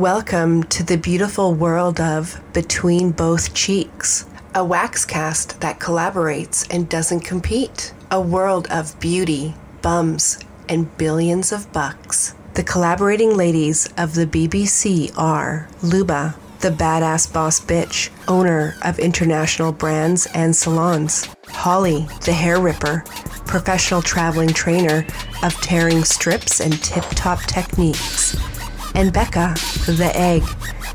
Welcome to the beautiful world of Between Both Cheeks, a wax cast that collaborates and doesn't compete. A world of beauty, bums, and billions of bucks. The collaborating ladies of the BBC are Luba, the badass boss bitch, owner of international brands and salons. Holly, the hair ripper, professional traveling trainer of tearing strips and tip top techniques. And Becca, the egg.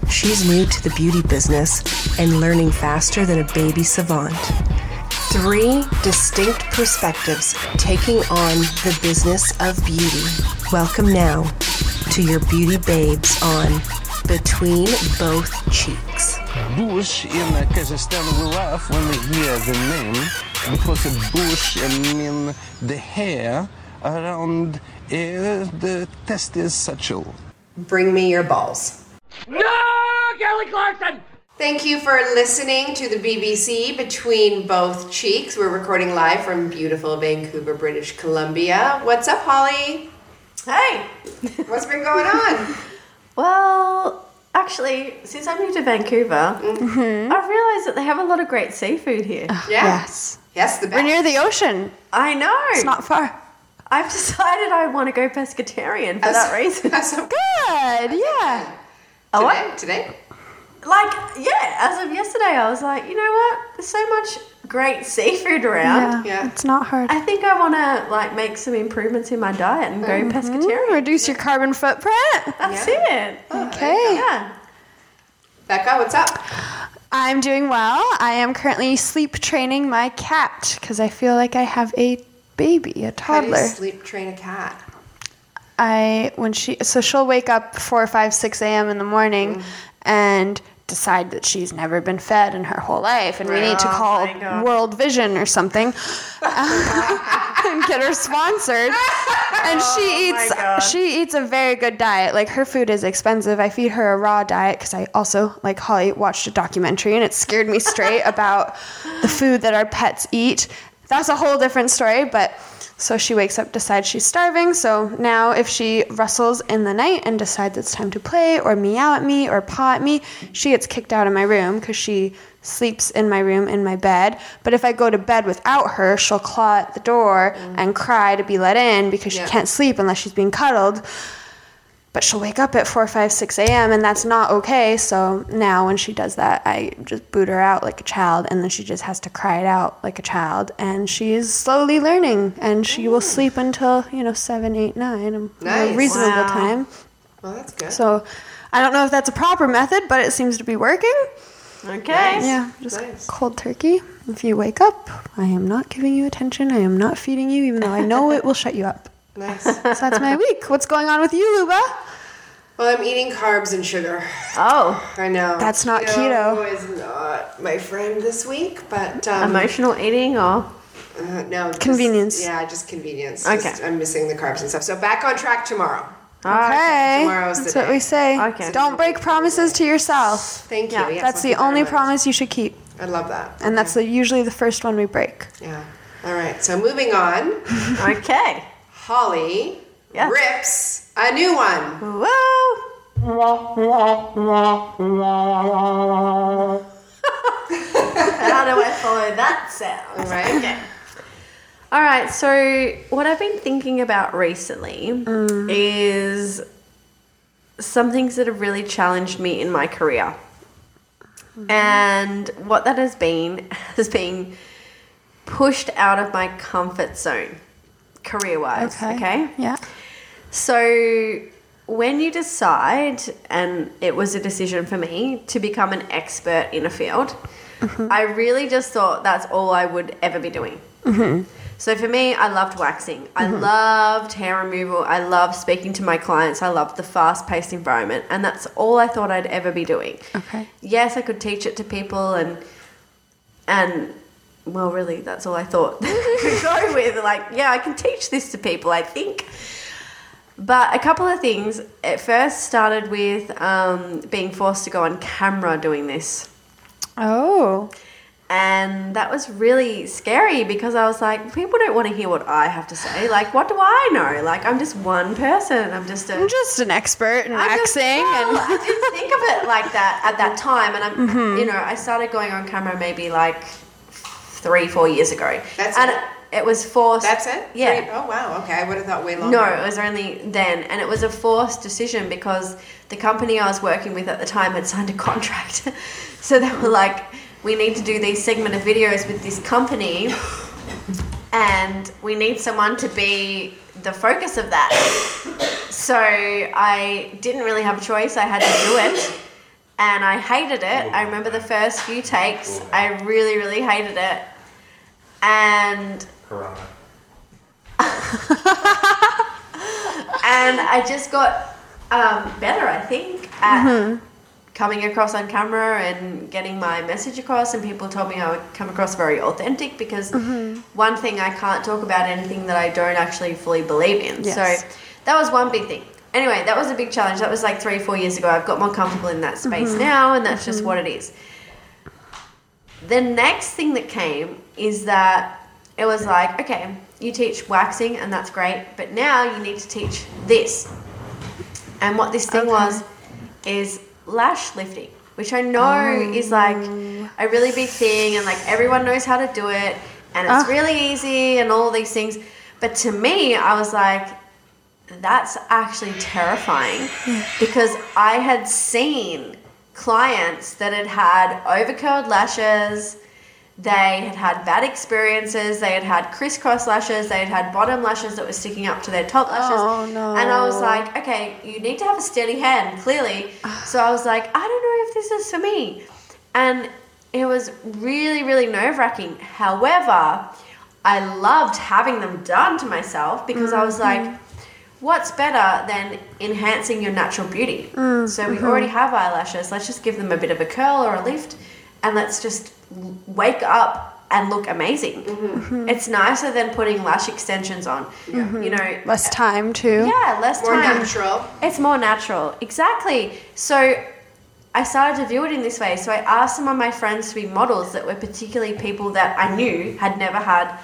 She's new to the beauty business and learning faster than a baby savant. Three distinct perspectives taking on the business of beauty. Welcome now to your beauty babes on Between Both Cheeks. Bush in kanske ställer laugh when they hear the name because a bush mean the hair around uh, the testis satchel. Bring me your balls. No, Kelly Clarkson! Thank you for listening to the BBC Between Both Cheeks. We're recording live from beautiful Vancouver, British Columbia. What's up, Holly? Hey! What's been going on? Well, actually, since I moved to Vancouver, Mm-hmm. I've realised that they have a lot of great seafood here. Yeah. Yes. Yes, the We're near the ocean. I know! It's not far. I've decided I want to go pescatarian for that reason. That's so Good. Yeah. Oh, Today? what? Today? Like, yeah, as of yesterday, I was like, you know what? There's so much great seafood around. Yeah. Yeah. It's not hard. I think I want to like make some improvements in my diet and go Mm-hmm. pescatarian. Reduce your carbon footprint. That's it. Okay. Yeah. Becca, what's up? I'm doing well. I am currently sleep training my cat because I feel like I have a baby, a toddler. How do you sleep train a cat? I when she so she'll wake up four, five, six a.m. in the morning, mm. and decide that she's never been fed in her whole life, and we need to Oh call World Vision or something, and get her sponsored. And she oh eats Oh she eats a very good diet. Like her food is expensive. I feed her a raw diet because I also like Holly watched a documentary and it scared me straight about the food that our pets eat. That's a whole different story, but. So she wakes up, decides she's starving. So now, if she rustles in the night and decides it's time to play, or meow at me, or paw at me, she gets kicked out of my room because she sleeps in my room in my bed. But if I go to bed without her, she'll claw at the door and cry to be let in because Yeah. she can't sleep unless she's being cuddled. But she'll wake up at 4, 5, 6 a.m., and that's not okay. So now, when she does that, I just boot her out like a child, and then she just has to cry it out like a child. And she's slowly learning, and she will mm. sleep until, you know, 7, 8, 9, um, a Nice. reasonable Wow. time. Well, that's good. So I don't know if that's a proper method, but it seems to be working. Okay. Yeah, just Nice. cold turkey. If you wake up, I am not giving you attention. I am not feeding you, even though I know it will shut you up. Nice. So that's my week. What's going on with you, Luba? Well, I'm eating carbs and sugar. Oh, I know. That's not keto. is not my friend this week, but um, emotional eating or uh, no just- Convenience. yeah, just convenience. Okay. Just- I'm missing the carbs and stuff. So back on track tomorrow. Okay. Tomorrow's the That's what day. we say. Okay. Don't break promises to yourself. Thank you. Yeah, Yes, That's the keep that in only promise you should keep. I love that. And that's the, usually the first one we break. Yeah. All right. So moving on, okay. Holly Yes. rips a new one. Whoa. How do I follow that sound? All right. Okay. All right. So what I've been thinking about recently mm. is some things that have really challenged me in my career, mm-hmm. and what that has been has been pushed out of my comfort zone, career wise. okay? Yeah. So, when you decide, and it was a decision for me to become an expert in a field, mm-hmm. I really just thought that's all I would ever be doing. Mm-hmm. So, for me, I loved waxing. I mm-hmm. loved hair removal. I loved speaking to my clients. I loved the fast paced environment. And that's all I thought I'd ever be doing. Okay. Yes, I could teach it to people and, and, well, really, that's all I thought to go with. Like, yeah, I can teach this to people, I think. But a couple of things. It first started with um, being forced to go on camera doing this. Oh. And that was really scary because I was like, people don't want to hear what I have to say. Like, what do I know? Like, I'm just one person. I'm just a. I'm just an expert in I just- waxing well, and I didn't think of it like that at that time, and I'm, Mm-hmm. you know, I started going on camera maybe like three, four years ago. That's and it? it was forced. That's it? Yeah. Three- Oh, wow. Okay. I would have thought way longer. No, it was only then, and it was a forced decision because the company I was working with at the time had signed a contract. so they were like, "We need to do these segment of videos with this company, and we need someone to be the focus of that." so I didn't really have a choice. I had to do it. And I hated it. I remember the first few takes. I really, really hated it. And and I just got um, better, I think, at mm-hmm. coming across on camera and getting my message across. And people told me I would come across very authentic because mm-hmm. one thing I can't talk about anything that I don't actually fully believe in. Yes. So that was one big thing. Anyway, that was a big challenge. That was like three, four years ago. I've got more comfortable in that space mm-hmm. now, and that's just what it is. The next thing that came is that it was like, okay, you teach waxing and that's great, but now you need to teach this. And what this thing Okay. was is lash lifting, which I know is like a really big thing and like everyone knows how to do it and it's Ah. really easy and all these things. But to me, I was like, that's actually terrifying because I had seen clients that had had overcurled lashes, they had had bad experiences, they had had crisscross lashes, they had had bottom lashes that were sticking up to their top lashes. Oh, no. And I was like, okay, you need to have a steady hand, clearly. so I was like, I don't know if this is for me. And it was really, really nerve wracking. However, I loved having them done to myself because I was like, mm-hmm. What's better than enhancing your natural beauty? Mm, so we mm-hmm. already have eyelashes. Let's just give them a bit of a curl or a lift, and let's just wake up and look amazing. Mm-hmm. Mm-hmm. It's nicer than putting lash extensions on. You know, less time too. yeah, less More time. natural. It's more natural. Exactly. So I started to view it in this way. So I asked some of my friends to be models that were particularly people that I knew had never had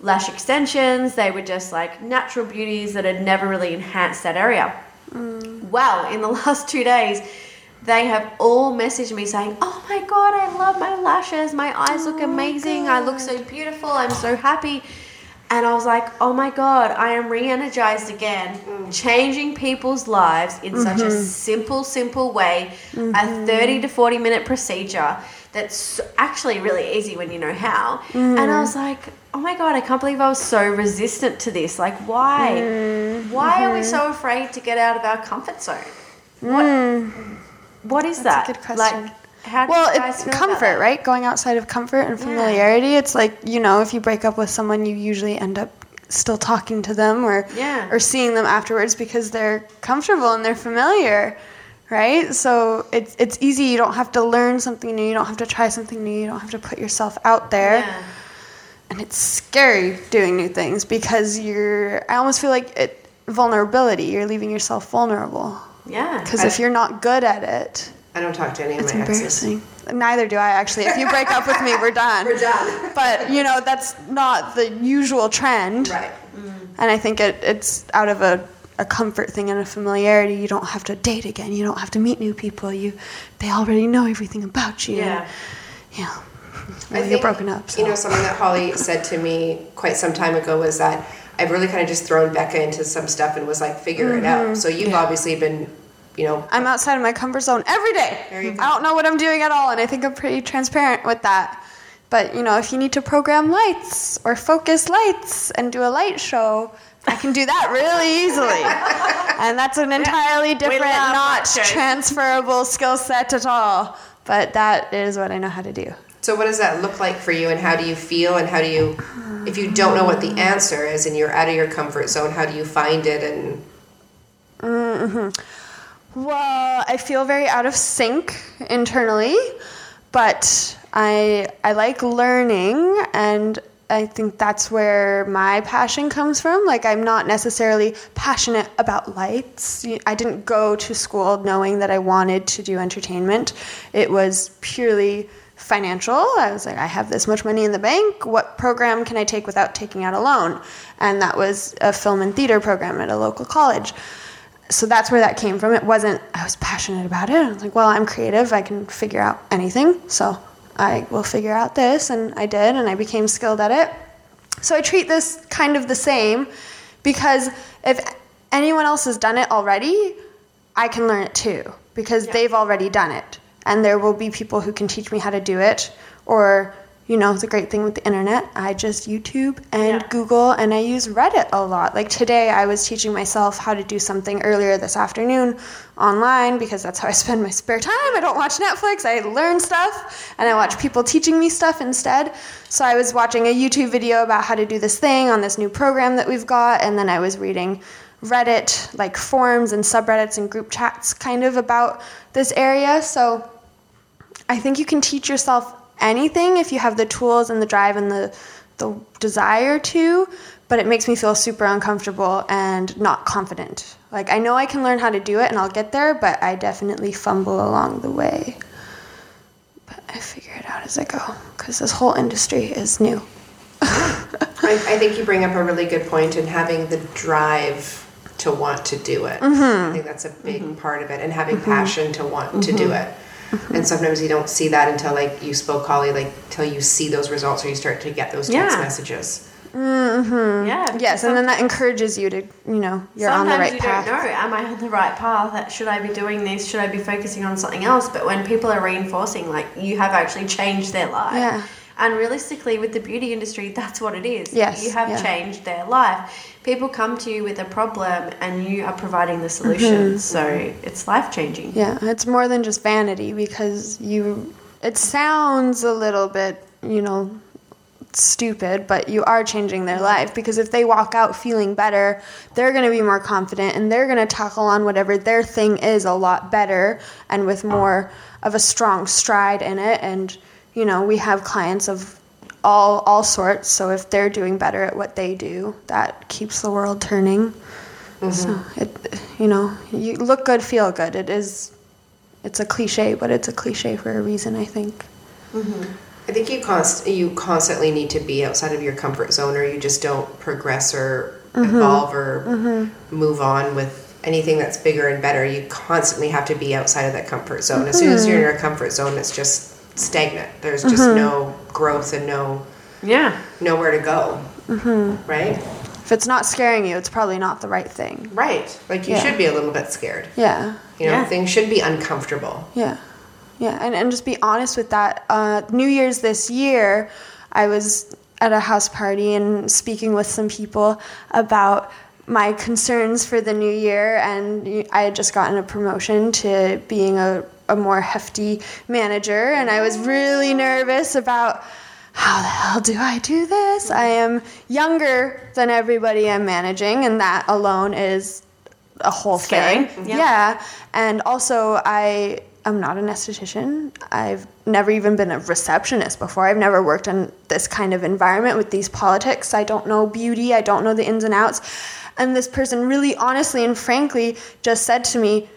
lash extensions. They were just like natural beauties that had never really enhanced that area. Mm. Well, in the last two days, they have all messaged me saying, Oh my god, I love my lashes. My eyes look oh amazing. I look so beautiful. I'm so happy. And I was like, oh my God, I am re energized again, mm. changing people's lives in such a mm-hmm. simple, simple way. A mm-hmm. 30 to 40 minute procedure that's actually really easy when you know how. Mm. And I was like, oh my God, I can't believe I was so resistant to this. Like, why? Mm. Why are we mm-hmm. so afraid to get out of our comfort zone? What, mm. what is That's a that? good question. Like, how do Well, it's comfort, right? Going outside of comfort and familiarity. It's like, you know, if you break up with someone, you usually end up still talking to them or Yeah. or seeing them afterwards because they're comfortable and they're familiar, right? So it's it's easy. You don't have to learn something new. You don't have to try something new. You don't have to put yourself out there. Yeah. And it's scary doing new things because you're. I almost feel like it vulnerability. You're leaving yourself vulnerable Yeah. because if you're not good at it, I don't talk to any of it's my exes. embarrassing. Neither do I actually. If you break up with me, we're done. We're done. But you know that's not the usual trend. Right. And I think it, it's out of a, a comfort thing and a familiarity. You don't have to date again. You don't have to meet new people. You they already know everything about you. Yeah. Yeah. I Well, you're think, broken up. So. You know, something that Holly said to me quite some time ago was that I've really kind of just thrown Becca into some stuff and was like, figure it Mm-hmm. out. So you've obviously been, you know, I'm outside of my comfort zone every day. I don't know what I'm doing at all, and I think I'm pretty transparent with that. But you know, if you need to program lights or focus lights and do a light show, I can do that really easily. and that's an entirely different, not light shows. transferable skill set at all. But that is what I know how to do. so what does that look like for you and how do you feel and how do you, if you don't know what the answer is and you're out of your comfort zone, how do you find it and mm-hmm. Well, I feel very out of sync internally, but I I like learning and I think that's where my passion comes from. Like I'm not necessarily passionate about lights. I didn't go to school knowing that I wanted to do entertainment. It was purely financial. I was like, I have this much money in the bank. What program can I take without taking out a loan? And that was a film and theater program at a local college. So that's where that came from. It wasn't, I was passionate about it. I was like, well, I'm creative. I can figure out anything. So I will figure out this. And I did, and I became skilled at it. So I treat this kind of the same because if anyone else has done it already, I can learn it too because they've already done it. And there will be people who can teach me how to do it. Or, you know, the great thing with the internet, I just YouTube and Yeah. Google and I use Reddit a lot. Like today, I was teaching myself how to do something earlier this afternoon online because that's how I spend my spare time. I don't watch Netflix, I learn stuff and I watch people teaching me stuff instead. So I was watching a YouTube video about how to do this thing on this new program that we've got, and then I was reading Reddit, like forums and subreddits and group chats kind of about this area. So I think you can teach yourself anything if you have the tools and the drive and the the desire to, but it makes me feel super uncomfortable and not confident. Like I know I can learn how to do it and I'll get there, but I definitely fumble along the way. But I figure it out as I go cuz this whole industry is new. I, I think you bring up a really good point in having the drive to want to do it. Mm-hmm. I think that's a big mm-hmm. part of it, and having mm-hmm. passion to want to do it. And sometimes you don't see that until, like you spoke, Holly, like till you see those results or you start to get those text Yeah. messages. Mm-hmm. Yeah. Yes, and then that encourages you to, you know, you're on the Sometimes right you path. don't know. Am I on the right path? Should I be doing this? Should I be focusing on something else? But when people are reinforcing, like you have actually changed their life. Yeah. And realistically, with the beauty industry, that's what it is. Yes, You have yeah. changed their life. People come to you with a problem, and you are providing the solution. Mm-hmm. So it's life changing. Yeah, it's more than just vanity because you. It sounds a little bit, you know, stupid, but you are changing their life because if they walk out feeling better, they're going to be more confident and they're going to tackle on whatever their thing is a lot better and with more of a strong stride in it. And, you know, we have clients of all all sorts, so if they're doing better at what they do, that keeps the world turning. Mm-hmm. So it, you know, you look good, feel good. It is, it's a cliche, but it's a cliche for a reason. I think. Mm-hmm. I think you const- you constantly need to be outside of your comfort zone, or you just don't progress or mm-hmm. evolve or move on with anything that's bigger and better. You constantly have to be outside of that comfort zone. As soon as you're in your comfort zone, it's just stagnant. There's just no growth and no Yeah. nowhere to go. Right? If it's not scaring you, it's probably not the right thing. Right. Like you Yeah. should be a little bit scared. Yeah, You know, Yeah. things should be uncomfortable. yeah, yeah, and and just be honest with that. Uh, New Year's this year, I was at a house party and speaking with some people about my concerns for the new year, and I had just gotten a promotion to being a, a more hefty manager, and I was really nervous about how the hell do I do this? I am younger than everybody I'm managing, and that alone is a whole Scary, thing. yeah. Yeah. And also, I am not an esthetician. I've never even been a receptionist before. I've never worked in this kind of environment with these politics. I don't know beauty, I don't know the ins and outs. And this person really honestly and frankly just said to me,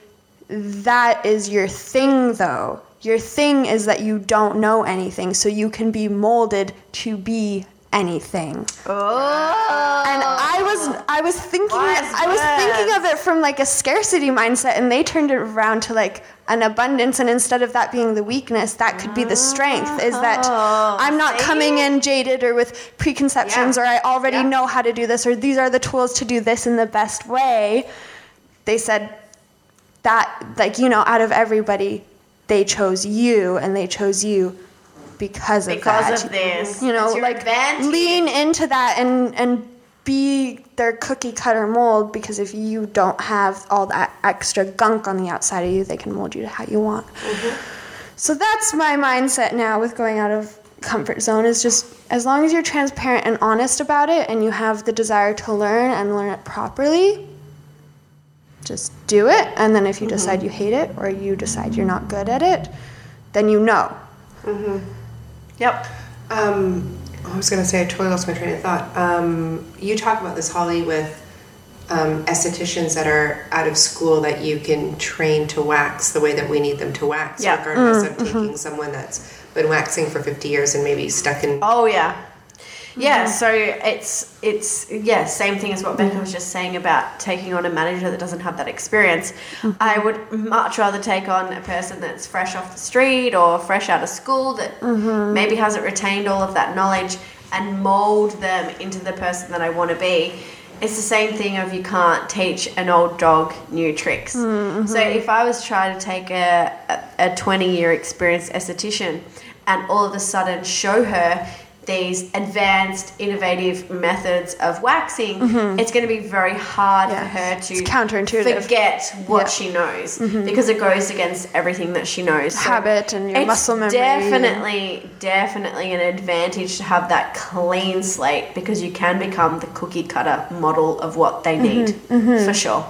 That is your thing, though. Your thing is that you don't know anything, so you can be molded to be anything. Oh. And I was I was thinking Wise I was thinking of it from like a scarcity mindset and they turned it around to like an abundance and instead of that being the weakness that could be the strength is that Oh, I'm not see? coming in jaded or with preconceptions Yeah. or I already Yeah. know how to do this or these are the tools to do this in the best way. They said that like you know out of everybody they chose you and they chose you because of Because that of this. you know like advantage. lean into that and and be their cookie cutter mold because if you don't have all that extra gunk on the outside of you they can mold you to how you want mm-hmm. so that's my mindset now with going out of comfort zone is just as long as you're transparent and honest about it and you have the desire to learn and learn it properly just do it and then if you decide you hate it or you decide you're not good at it then you know Yep. Um, I was going to say, I totally lost my train of thought. Um, you talk about this, Holly, with um, estheticians that are out of school that you can train to wax the way that we need them to wax, Yeah. regardless of taking someone that's been waxing for 50 years and maybe stuck in. Oh yeah. Yeah, mm-hmm. so it's it's yeah, same thing as what Becca was just saying about taking on a manager that doesn't have that experience. Mm-hmm. I would much rather take on a person that's fresh off the street or fresh out of school that mm-hmm. maybe hasn't retained all of that knowledge and mold them into the person that I want to be. It's the same thing of you can't teach an old dog new tricks. So if I was trying to take a, a, a 20 year experienced esthetician and all of a sudden show her these advanced, innovative methods of waxing, mm-hmm. it's going to be very hard for her to It's counterintuitive. forget what Yeah. she knows mm-hmm. because it goes against everything that she knows. So Habit and your muscle memory. Definitely, definitely an advantage to have that clean slate because you can become the cookie cutter model of what they need mm-hmm. for sure.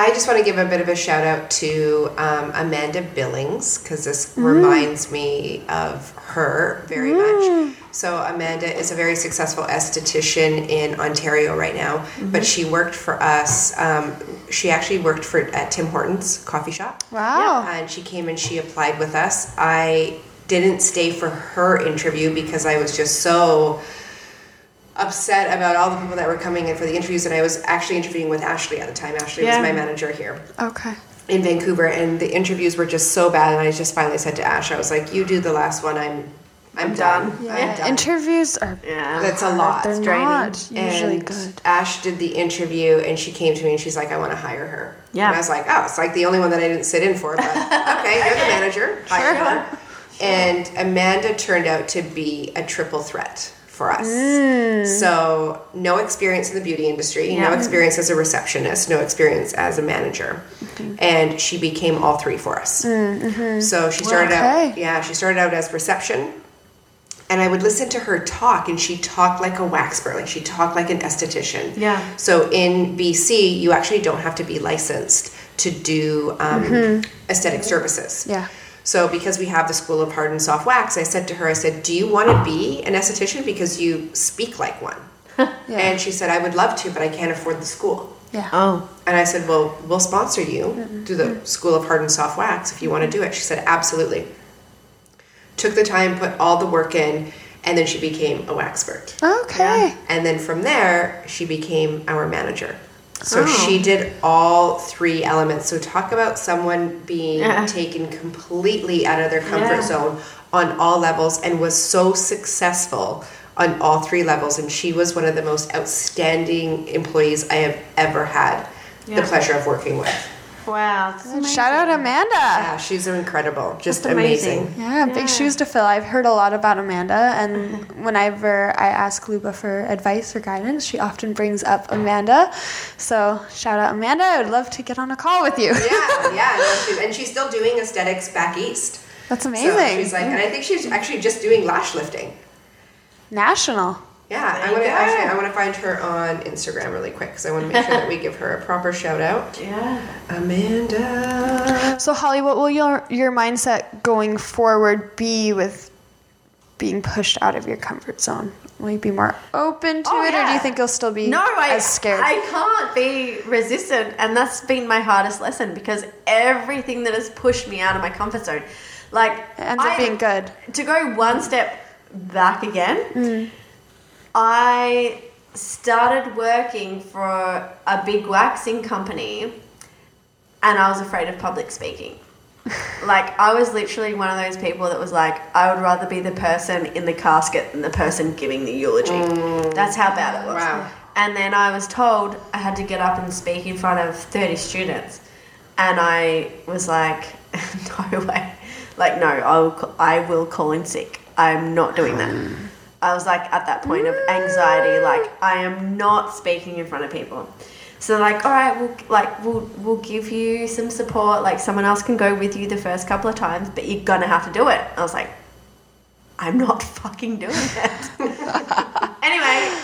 I just want to give a bit of a shout out to um, Amanda Billings because this reminds me of her very much. So, Amanda is a very successful esthetician in Ontario right now, but she worked for us. Um, she actually worked for at Tim Hortons coffee shop. Wow. And she came and she applied with us. I didn't stay for her interview because I was just so upset about all the people that were coming in for the interviews and I was actually interviewing with Ashley at the time. Ashley Yeah. was my manager here Okay. in Vancouver and the interviews were just so bad and I just finally said to Ash, I was like, You do the last one, I'm I'm, done. done. I'm done. Interviews are Yeah. That's a lot. they're draining. not usually and good. Ash did the interview and she came to me and she's like, I want to hire her. Yeah. And I was like, oh, it's like the only one that I didn't sit in for, but okay, you're the manager. Hire her. And Amanda turned out to be a triple threat for us. Mm. So, no experience in the beauty industry, no experience as a receptionist, no experience as a manager. And she became all three for us. Mm, mm-hmm. So, she started out, Okay. yeah, she started out as reception and I would listen to her talk, and she talked like a waxpert, like she talked like an esthetician. Yeah. So in BC, you actually don't have to be licensed to do um, mm-hmm. aesthetic services. Yeah. So because we have the School of Hard and Soft Wax, I said to her, I said, "Do you want to be an esthetician because you speak like one?" And she said, "I would love to, but I can't afford the school." Yeah. Oh, And I said, Well, we'll sponsor you mm-hmm. through the School of Hard and Soft Wax if you want to mm-hmm. do it. She said, Absolutely. Took the time, put all the work in, and then she became a waxpert. Okay. And then from there, she became our manager. So Oh. she did all three elements. So talk about someone being Yeah. taken completely out of their comfort Yeah. zone on all levels and was so successful on all three levels. And she was one of the most outstanding employees I have ever had the pleasure of working with. Wow. amazing. Shout out Amanda. Yeah, she's incredible. Just amazing. amazing. Yeah, big shoes to fill. I've heard a lot about Amanda, and whenever I ask Luba for advice or guidance, she often brings up Amanda. So, shout out Amanda. I would love to get on a call with you. Yeah, yeah. No, she, and she's still doing aesthetics back east. That's So amazing. she's like, and I think she's actually just doing lash lifting. National. Yeah, I want to actually I want to find her on Instagram really quick because I want to make sure that we give her a proper shout out. Yeah. Amanda. So, Holly, what will your your mindset going forward be with being pushed out of your comfort zone? Will you be more open to Oh, it, or do you think you'll still be No, I, as scared? I can't be resistant, and that's been my hardest lesson because everything that has pushed me out of my comfort zone, like It ends up being good. To go one step back again, Mm. I started working for a big waxing company, and I was afraid of public speaking. like I was literally one of those people that was like, I would rather be the person in the casket than the person giving the eulogy. Mm. That's how bad it was. Wow. And then I was told I had to get up and speak in front of 30 students. And I was like, no way. Like, no, I will, ca- I will call in sick. I'm not doing that. Mm. I was like at that point of anxiety, mm. like, I am not speaking in front of people. So like, all right, we'll like we'll we'll give you some support. Like someone else can go with you the first couple of times, but you're gonna have to do it. I was like, I'm not fucking doing it. anyway,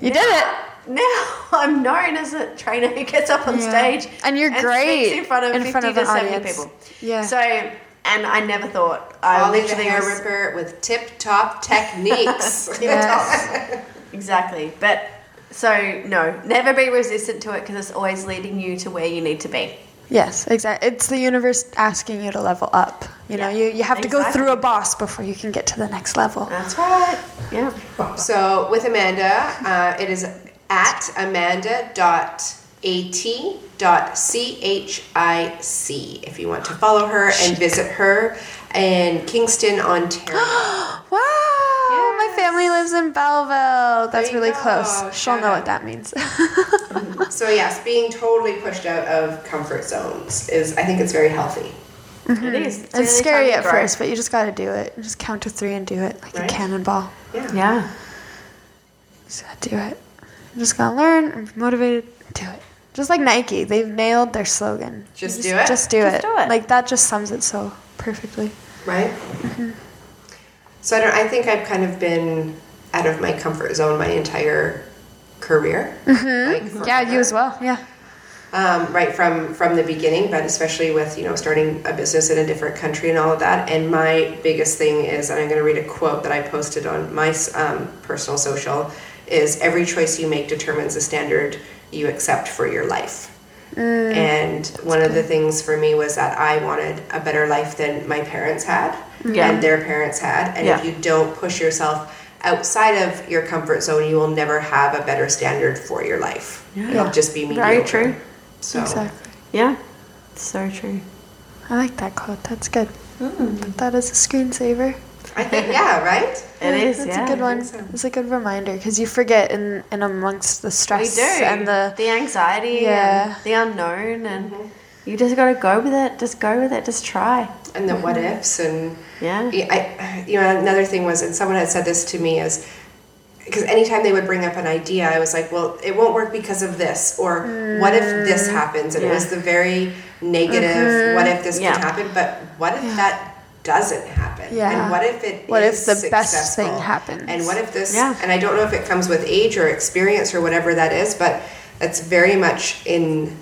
you did it. now I'm known as a trainer who gets up on Yeah. stage And you're speaks great in front of in 50 front of to an 70 audience. people. Yeah. So, and I never thought I Holly the literally hair was ripper with tip top techniques. Yes. exactly. But So no, never be resistant to it because it's always leading you to where you need to be. Yes, exactly. It's the universe asking you to level up. You know, you, you have to go through a boss before you can get to the next level. That's right. Yeah. So with Amanda, uh, it is at amanda.at.chic if you want to follow her and visit her in Kingston, Ontario. Wow! My family lives in Belleville. That's really go. close. She'll know out. what that means. so yes, being totally pushed out of comfort zones is I think it's very healthy. Mm-hmm. It is. it's really scary at first, but you just got to do it. Just count to three and do it like Right. a cannonball. Yeah. Yeah. Just gotta do it. You just gotta learn I'm motivated. Do it. Just like Nike, they've nailed their slogan. Just You do it? Just do Just it. do it. Like that just sums it so perfectly. Right? So I don't I think I've kind of been out of my comfort zone my entire career. Like Yeah, you as well. Yeah. um, right from from the beginning, but especially with you know starting a business in a different country and all of that. And my biggest thing is, and I'm going to read a quote that I posted on my um, personal social, is every choice you make determines the standard you accept for your life. and one of the things for me was that I wanted a better life than my parents had Yeah. and their parents had. And if you don't push yourself outside of your comfort zone, you will never have a better standard for your life. It'll just be mediocre. Very true. So Exactly. Yeah. So true. I like that quote. That's good. Mm. Put that as a screensaver. I think yeah, right? It is. That's yeah. a good one. so. It's a good reminder because you forget in, in amongst the stress do. and the the anxiety Yeah. and the unknown and mm-hmm. you just gotta go with it. Just go with it. Just try. And the what ifs and Yeah. Yeah, I, you know, another thing was, and someone had said this to me is, because anytime they would bring up an idea, I was like, well, it won't work because of this, or what if this mm. happens? And it was the very negative, what mm-hmm. if this Yeah. can happen? But what if that doesn't happen? Yeah. And what if it What if is the best thing happens? And what if this, Yeah. and I don't know if it comes with age or experience or whatever that is, but it's very much in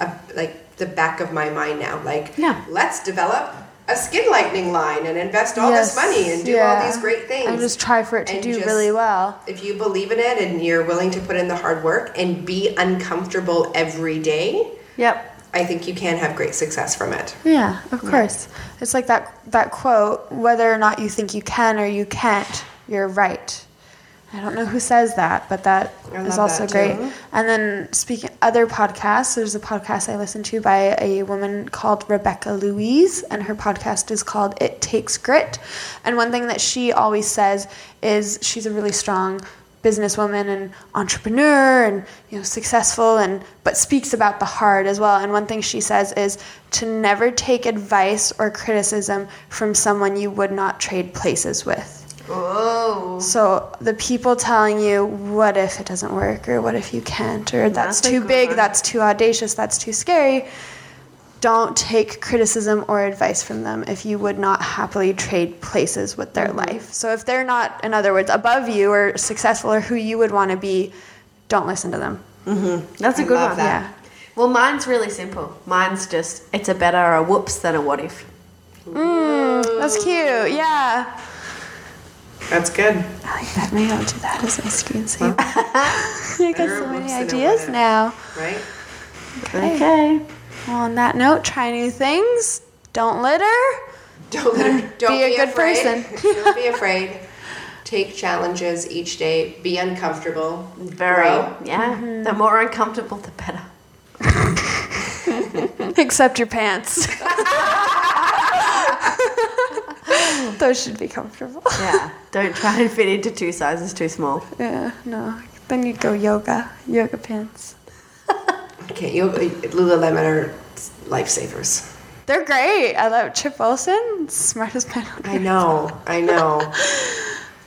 a, like the back of my mind now. Like, Yeah. let's develop a skin lightening line and invest all this money and do yeah. all these great things. and just try for it to And do just- really well. If you believe in it and you're willing to put in the hard work and be uncomfortable every day, Yep. I think you can have great success from it. Yeah, of course. It's like that that quote, whether or not you think you can or you can't, you're right. I don't know who says that, but that is also that great. And then speaking other podcasts, there's a podcast I listen to by a woman called Rebecca Louise, and her podcast is called It Takes Grit. And one thing that she always says is she's a really strong businesswoman and entrepreneur and you know successful and but speaks about the hard as well and one thing she says is to never take advice or criticism from someone you would not trade places with Oh. so the people telling you, what if it doesn't work, or what if you can't, or that's, That's too big, one. that's too audacious, that's too scary, don't take criticism or advice from them if you would not happily trade places with their Mm-hmm. life. So if they're not, in other words, above you or successful or who you would want to be, don't listen to them. That's a I good love one. that. Yeah. Well, mine's really simple. Mine's just it's a better a whoops than a what if. That's cute. Yeah. That's good. I like that. Maybe I'll do that as my screensaver. I got so many whoops than a ideas now. Right? Okay. Well, on that note, try new things. Don't litter. Don't litter. don't Be be a good afraid. person. don't be afraid. Take challenges each day. Be uncomfortable. Very. Grow. Yeah. Mm-hmm. The more uncomfortable, the better. Except your pants. Those should be comfortable. Yeah. Don't try and fit into two sizes too small. Yeah, no. Then you'd go yoga. Yoga pants. Okay, you, Lululemon are lifesavers. They're great. I love Chip Wilson, smartest man on I know, I know.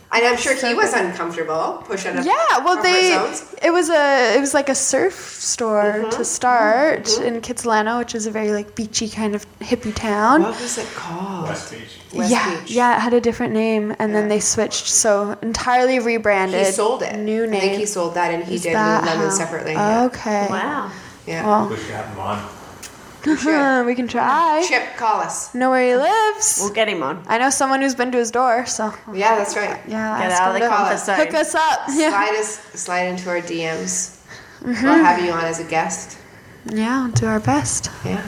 And I'm sure he was uncomfortable pushing up. Yeah, well, they zones. it was a it was like a surf store Mm-hmm. to start in Kitsilano, which is a very like beachy kind of hippie town. What was it called? West Beach. West yeah, Beach. yeah, it had a different name, and then they switched, so entirely rebranded. He sold it. New name. I think he sold that, and he Is did that Lululemon separately. Okay. Wow. Yeah. Well, Wish you had them on. should. we can try. Chip, call us. Know where he lives. We'll get him on. I know someone who's been to his door, so Yeah, that's right. yeah. Get ask out of him the to comfort us. zone. Hook us up. Yeah. Slide us, slide into our DMs. Mm-hmm. We'll have you on as a guest. Yeah, we'll do our best. Yeah,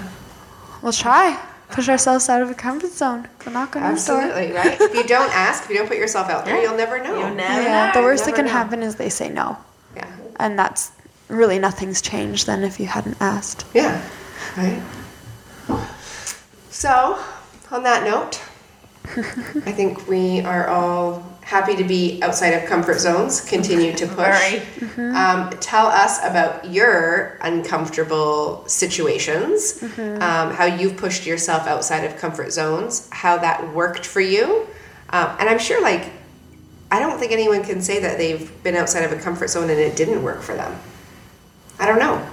We'll try. Push ourselves out of a comfort zone. Go knock on his door. absolutely. Right. If you don't ask, if you don't put yourself out there, you'll never know. You'll never Yeah, the worst that never can know. happen is they say no. Yeah. And that's really nothing's changed then if you hadn't asked. Yeah. Right. So, on that note, I think we are all happy to be outside of comfort zones. Continue to push. Very. Um, tell us about your uncomfortable situations, um, how you've pushed yourself outside of comfort zones, how that worked for you. Um, and I'm sure, like, I don't think anyone can say that they've been outside of a comfort zone and it didn't work for them. I don't know.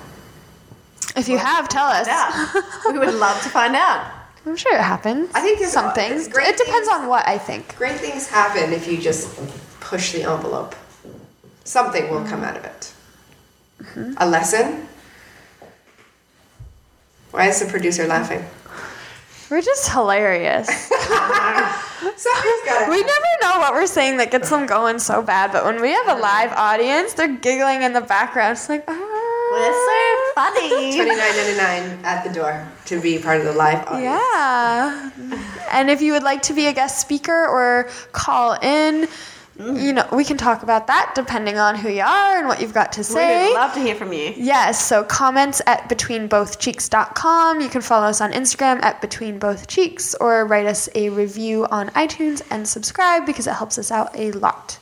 If you have, tell us. Yeah. we would love to find out. I'm sure it happens. I think there's- some there's things. great It depends things- on what I think. Great things happen if you just push the envelope. Something will come out of it. A lesson? Why is the producer laughing? We're just hilarious. We never know what we're saying that gets them going so bad, but when we have a live audience, they're giggling in the background. It's like, ah. We're so funny. Twenty nine ninety nine at the door to be part of the live audience. Yeah. And if you would like to be a guest speaker or call in, you know, we can talk about that depending on who you are and what you've got to say. We'd love to hear from you. Yes, so comments at betweenbothcheeks.com. You can follow us on Instagram at betweenbothcheeks or write us a review on iTunes and subscribe because it helps us out a lot.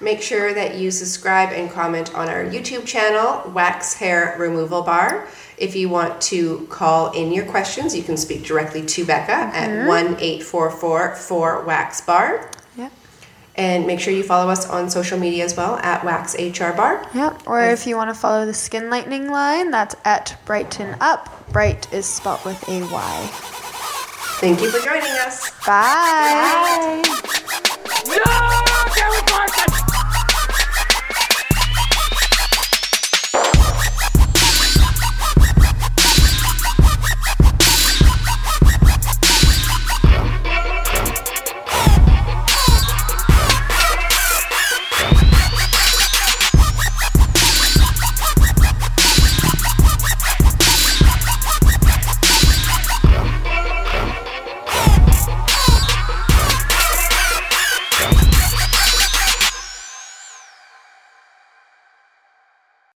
Make sure that you subscribe and comment on our YouTube channel, Wax Hair Removal Bar. If you want to call in your questions, you can speak directly to Becca at mm-hmm. 1 844 4 Wax Bar. Yep. And make sure you follow us on social media as well at Wax HR Bar. Yep. Or if you want to follow the Skin Lightening line, that's at Brighton Up. Bright is spelt with a Y. Thank you for joining us. Bye.